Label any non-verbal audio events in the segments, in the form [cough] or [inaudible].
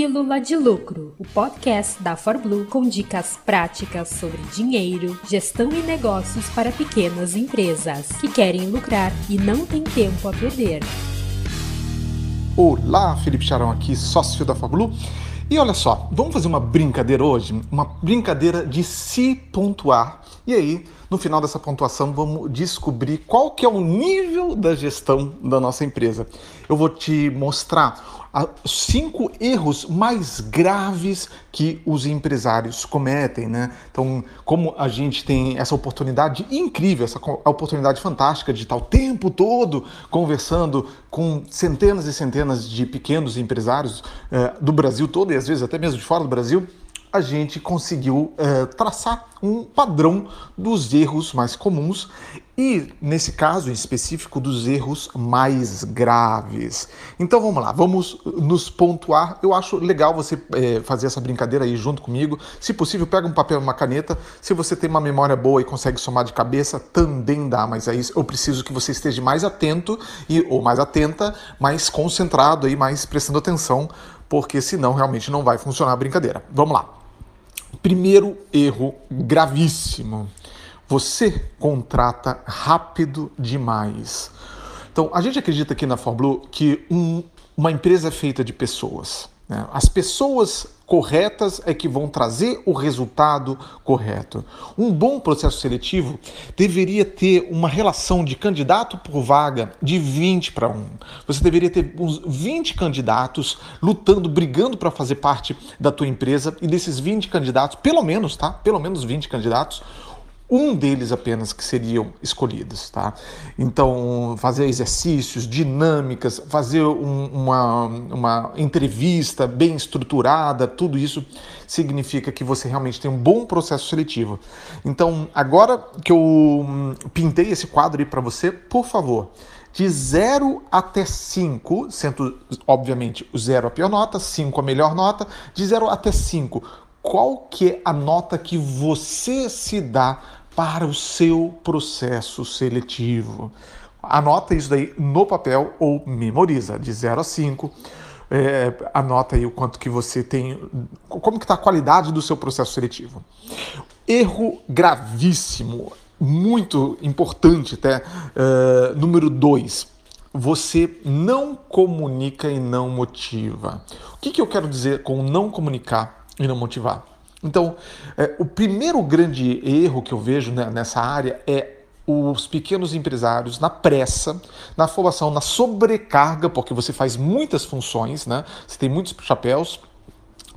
Pílula de Lucro, o podcast da ForBlue com dicas práticas sobre dinheiro, gestão e negócios para pequenas empresas que querem lucrar e não têm tempo a perder. Olá, Felipe Charão aqui, sócio da ForBlue. E olha só, vamos fazer uma brincadeira hoje, uma brincadeira de se pontuar. E aí, no final dessa pontuação, vamos descobrir qual que é o nível da gestão da nossa empresa. Eu vou te mostrar cinco erros mais graves que os empresários cometem, né? Então, como a gente tem essa oportunidade incrível, essa oportunidade fantástica de estar o tempo todo conversando com centenas e centenas de pequenos empresários eh, do Brasil todo e às vezes até mesmo de fora do Brasil, a gente conseguiu é, traçar um padrão dos erros mais comuns e, nesse caso em específico, dos erros mais graves. Então vamos lá, vamos nos pontuar. Eu acho legal você é, fazer essa brincadeira aí junto comigo. Se possível, pega um papel e uma caneta. Se você tem uma memória boa e consegue somar de cabeça, também dá, mas aí eu preciso que você esteja mais atento e, ou mais atenta, mais concentrado aí, mais prestando atenção, porque senão realmente não vai funcionar a brincadeira. Vamos lá. Primeiro erro gravíssimo. Você contrata rápido demais. Então, a gente acredita aqui na ForBlue que um, uma empresa é feita de pessoas. Né? As pessoas corretas é que vão trazer o resultado correto. Um bom processo seletivo deveria ter uma relação de candidato por vaga de 20 para 1. Você deveria ter uns 20 candidatos lutando, brigando para fazer parte da tua empresa e desses 20 candidatos, pelo menos, tá? Pelo menos 20 candidatos, um deles apenas que seriam escolhidos, tá? Então, fazer exercícios, dinâmicas, fazer um, uma, uma entrevista bem estruturada, tudo isso significa que você realmente tem um bom processo seletivo. Então, agora que eu hum, pintei esse quadro aí para você, por favor, de 0 até 5, sendo obviamente o 0 a pior nota, 5 a melhor nota, de 0 até 5, qual que é a nota que você se dá para o seu processo seletivo. Anota isso daí no papel ou memoriza de 0 a 5. É, anota aí o quanto que você tem, como que está a qualidade do seu processo seletivo. Erro gravíssimo, muito importante até, uh, número 2, você não comunica e não motiva. O que, que eu quero dizer com não comunicar e não motivar? Então, é, o primeiro grande erro que eu vejo né, nessa área é os pequenos empresários na pressa, na formação, na sobrecarga, porque você faz muitas funções, né? Você tem muitos chapéus,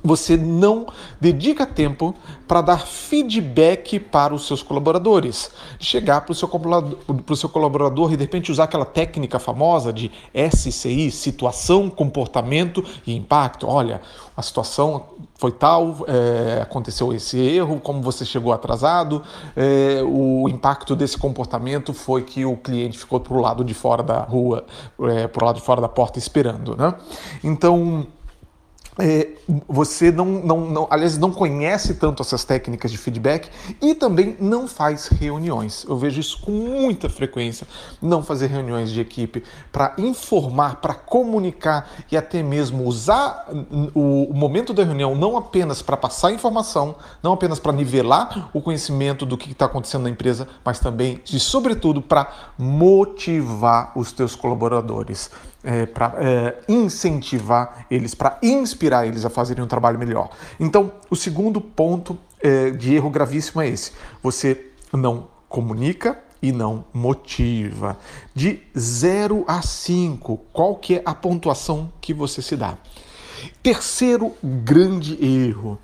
você não dedica tempo para dar feedback para os seus colaboradores. Chegar para o seu, colaborador e de repente usar aquela técnica famosa de SCI, situação, comportamento e impacto. Olha, a situação foi tal, é, aconteceu esse erro, como você chegou atrasado, é, o impacto desse comportamento foi que o cliente ficou para o lado de fora da rua, é, para o lado de fora da porta esperando. Né? Então, é, você não, não, não, aliás, não conhece tanto essas técnicas de feedback e também não faz reuniões. Eu vejo isso com muita frequência, não fazer reuniões de equipe para informar, para comunicar e até mesmo usar o, o momento da reunião não apenas para passar informação, não apenas para nivelar o conhecimento do que está acontecendo na empresa, mas também e sobretudo para motivar os teus colaboradores é, para é, incentivar eles, para inspirar eles a fazerem um trabalho melhor. Então, o segundo ponto é, de erro gravíssimo é esse: você não comunica e não motiva. De 0 a 5, qual que é a pontuação que você se dá? Terceiro grande erro.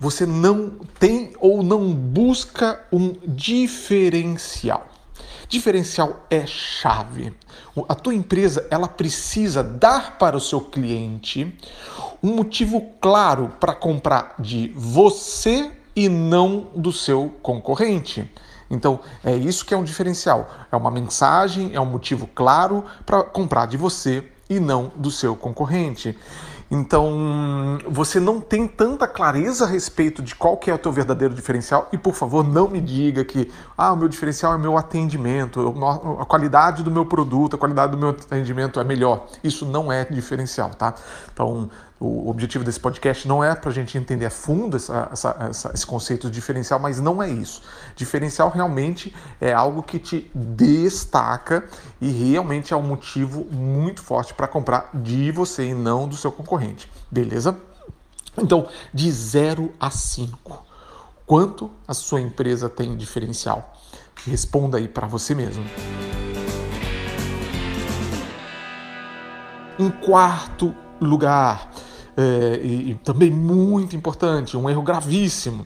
Você não tem ou não busca um diferencial. Diferencial é chave. A tua empresa ela precisa dar para o seu cliente um motivo claro para comprar de você e não do seu concorrente. Então, é isso que é um diferencial. É uma mensagem, é um motivo claro para comprar de você e não do seu concorrente. Então, você não tem tanta clareza a respeito de qual que é o teu verdadeiro diferencial e, por favor, não me diga que ah, o meu diferencial é meu atendimento, a qualidade do meu produto, a qualidade do meu atendimento é melhor. Isso não é diferencial, tá? Então, o objetivo desse podcast não é para a gente entender a fundo essa, essa, essa, esse conceito de diferencial, mas não é isso. Diferencial realmente é algo que te destaca e realmente é um motivo muito forte para comprar de você e não do seu concorrente. Beleza? Então, de 0 a 5, quanto a sua empresa tem diferencial? Responda aí para você mesmo. Em quarto lugar, é, e, e também muito importante, um erro gravíssimo,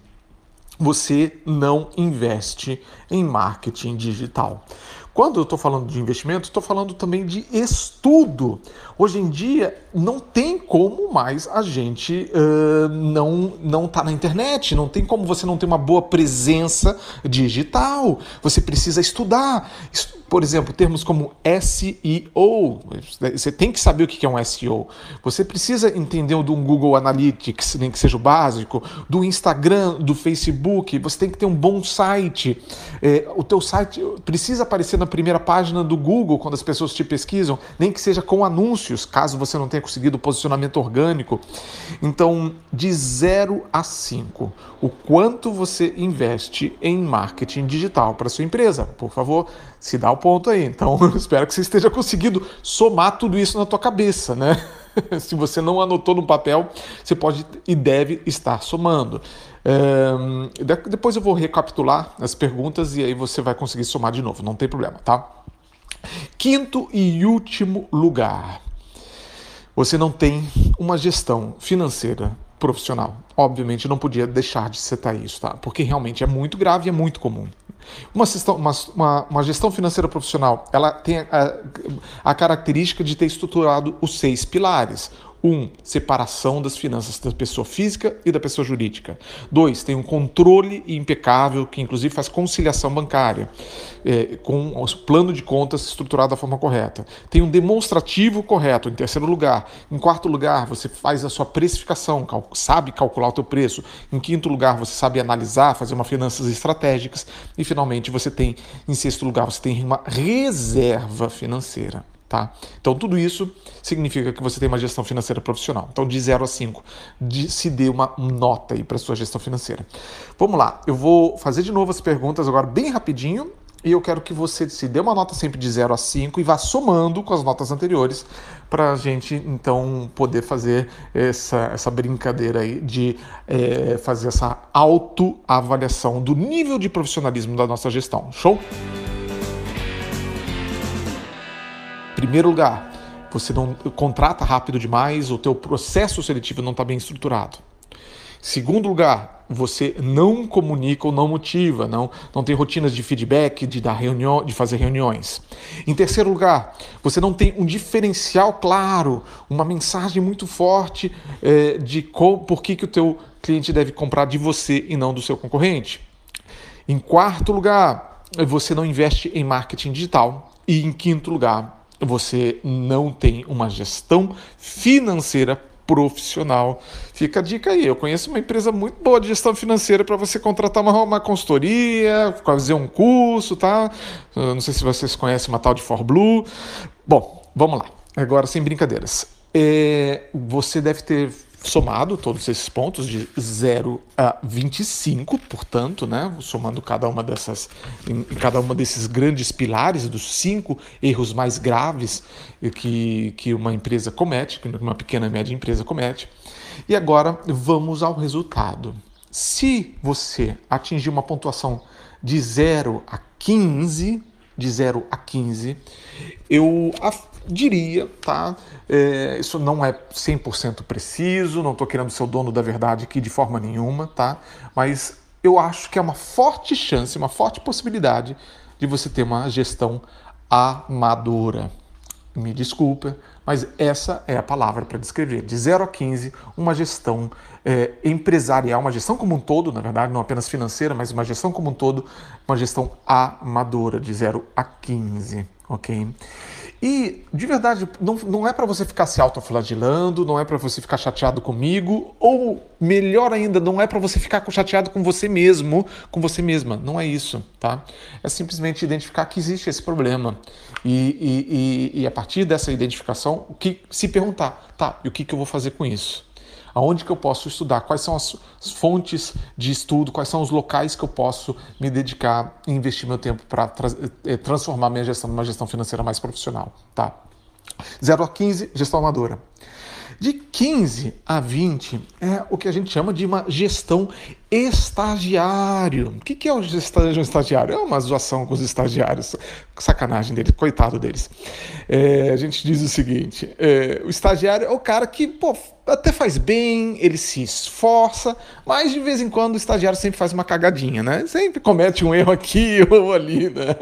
você não investe em marketing digital. Quando eu estou falando de investimento, estou falando também de estudo. Hoje em dia não tem como mais a gente uh, não não tá na internet, não tem como você não ter uma boa presença digital. Você precisa estudar. Por exemplo, termos como SEO. Você tem que saber o que é um SEO. Você precisa entender do Google Analytics, nem que seja o básico, do Instagram, do Facebook. Você tem que ter um bom site. É, o teu site precisa aparecer na primeira página do Google quando as pessoas te pesquisam, nem que seja com anúncios, caso você não tenha conseguido posicionamento orgânico. Então, de 0 a 5, o quanto você investe em marketing digital para sua empresa? Por favor, se dá o ponto aí. Então, [laughs] espero que você esteja conseguindo somar tudo isso na tua cabeça, né? [laughs] Se você não anotou no papel, você pode e deve estar somando. É, depois eu vou recapitular as perguntas e aí você vai conseguir somar de novo, não tem problema, tá? Quinto e último lugar. Você não tem uma gestão financeira profissional. Obviamente não podia deixar de citar isso, tá? Porque realmente é muito grave e é muito comum. Uma gestão, uma, uma, uma gestão financeira profissional, ela tem a, a característica de ter estruturado os seis pilares. Um, separação das finanças da pessoa física e da pessoa jurídica. Dois, tem um controle impecável, que inclusive faz conciliação bancária, é, com o plano de contas estruturado da forma correta. Tem um demonstrativo correto, em terceiro lugar. Em quarto lugar, você faz a sua precificação, cal sabe calcular o teu preço. Em quinto lugar, você sabe analisar, fazer uma finanças estratégicas. E finalmente, você tem, em sexto lugar, você tem uma reserva financeira. Tá? Então, tudo isso significa que você tem uma gestão financeira profissional. Então, de 0 a 5, se dê uma nota aí para sua gestão financeira. Vamos lá, eu vou fazer de novo as perguntas agora bem rapidinho e eu quero que você se dê uma nota sempre de 0 a 5 e vá somando com as notas anteriores para a gente então poder fazer essa, essa brincadeira aí de é, fazer essa autoavaliação do nível de profissionalismo da nossa gestão. Show? Primeiro lugar, você não contrata rápido demais, o teu processo seletivo não está bem estruturado. Segundo lugar, você não comunica ou não motiva, não, não tem rotinas de feedback, de dar reunião, de fazer reuniões. Em terceiro lugar, você não tem um diferencial claro, uma mensagem muito forte é, de com, por que, que o teu cliente deve comprar de você e não do seu concorrente. Em quarto lugar, você não investe em marketing digital. E em quinto lugar, você não tem uma gestão financeira profissional. Fica a dica aí. Eu conheço uma empresa muito boa de gestão financeira para você contratar uma, uma consultoria, fazer um curso, tá? Eu não sei se vocês conhecem uma tal de ForBlue. Bom, vamos lá. Agora, sem brincadeiras. É, você deve ter somado todos esses pontos de 0 a 25, portanto, né, somando cada uma dessas em cada uma desses grandes pilares dos cinco erros mais graves que, que uma empresa comete, que uma pequena e média empresa comete. E agora vamos ao resultado. Se você atingir uma pontuação de 0 a 15, de 0 a 15, eu diria, tá? É, isso não é 100% preciso, não estou querendo ser o dono da verdade aqui de forma nenhuma, tá? Mas eu acho que é uma forte chance, uma forte possibilidade de você ter uma gestão amadora. Me desculpa, mas essa é a palavra para descrever. De 0 a 15, uma gestão é, empresarial, uma gestão como um todo, na verdade, não apenas financeira, mas uma gestão como um todo, uma gestão amadora, de 0 a 15, ok? E, de verdade, não, não é para você ficar se autoflagelando, não é para você ficar chateado comigo, ou melhor ainda, não é para você ficar chateado com você mesmo, com você mesma. Não é isso, tá? É simplesmente identificar que existe esse problema. E, e, e, e a partir dessa identificação, Então, o que se perguntar, tá, e o que, que eu vou fazer com isso? Aonde que eu posso estudar? Quais são as fontes de estudo? Quais são os locais que eu posso me dedicar e investir meu tempo para tra eh, transformar minha gestão numa gestão financeira mais profissional? Tá. 0 a 15, gestão amadora. De 15 a 20 é o que a gente chama de uma gestão estagiário. O que é o estagiário? É uma zoação com os estagiários. Sacanagem deles, coitado deles. É, a gente diz o seguinte: é, o estagiário é o cara que pô, até faz bem, ele se esforça, mas de vez em quando o estagiário sempre faz uma cagadinha, né? Sempre comete um erro aqui [laughs] ou ali, né?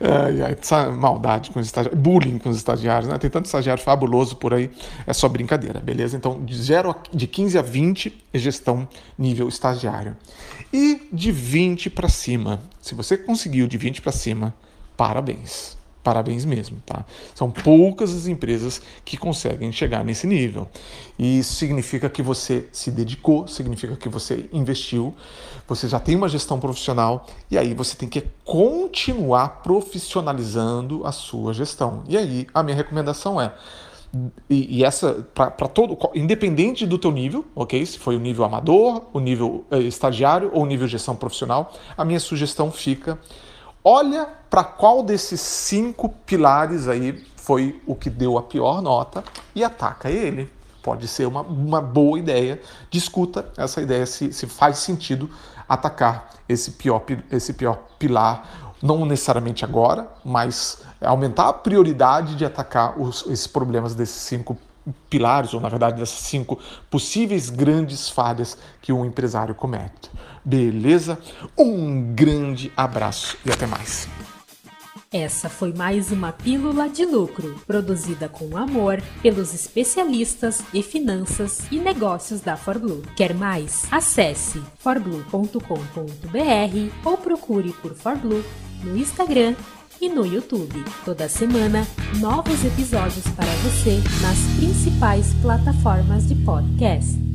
Ai, ai, essa maldade com os estagiários, bullying com os estagiários, né? Tem tanto estagiário fabuloso por aí, é só brincadeira, beleza? Então, de, zero de 15 a 20 é gestão nível estagiário. E de 20 para cima, se você conseguiu de 20 para cima, parabéns. Parabéns mesmo, tá? São poucas as empresas que conseguem chegar nesse nível. E isso significa que você se dedicou, significa que você investiu, você já tem uma gestão profissional e aí você tem que continuar profissionalizando a sua gestão. E aí a minha recomendação é e, e, essa para todo independente do teu nível ok se foi o nível amador o nível eh, estagiário ou o nível gestão profissional a minha sugestão fica Olha para qual desses cinco pilares aí foi o que deu a pior nota e ataca ele. Pode ser uma, uma boa ideia. Discuta essa ideia se, se faz sentido atacar esse pior, esse pior pilar, não necessariamente agora, mas aumentar a prioridade de atacar os, esses problemas desses cinco pilares, ou na verdade dessas cinco possíveis grandes falhas que um empresário comete. Beleza? Um grande abraço e até mais. Essa foi mais uma Pílula de Lucro, produzida com amor pelos especialistas em finanças e negócios da ForBlue. Quer mais? Acesse forblue.com.br ou procure por ForBlue no Instagram e no YouTube. Toda semana, novos episódios para você nas principais plataformas de podcast.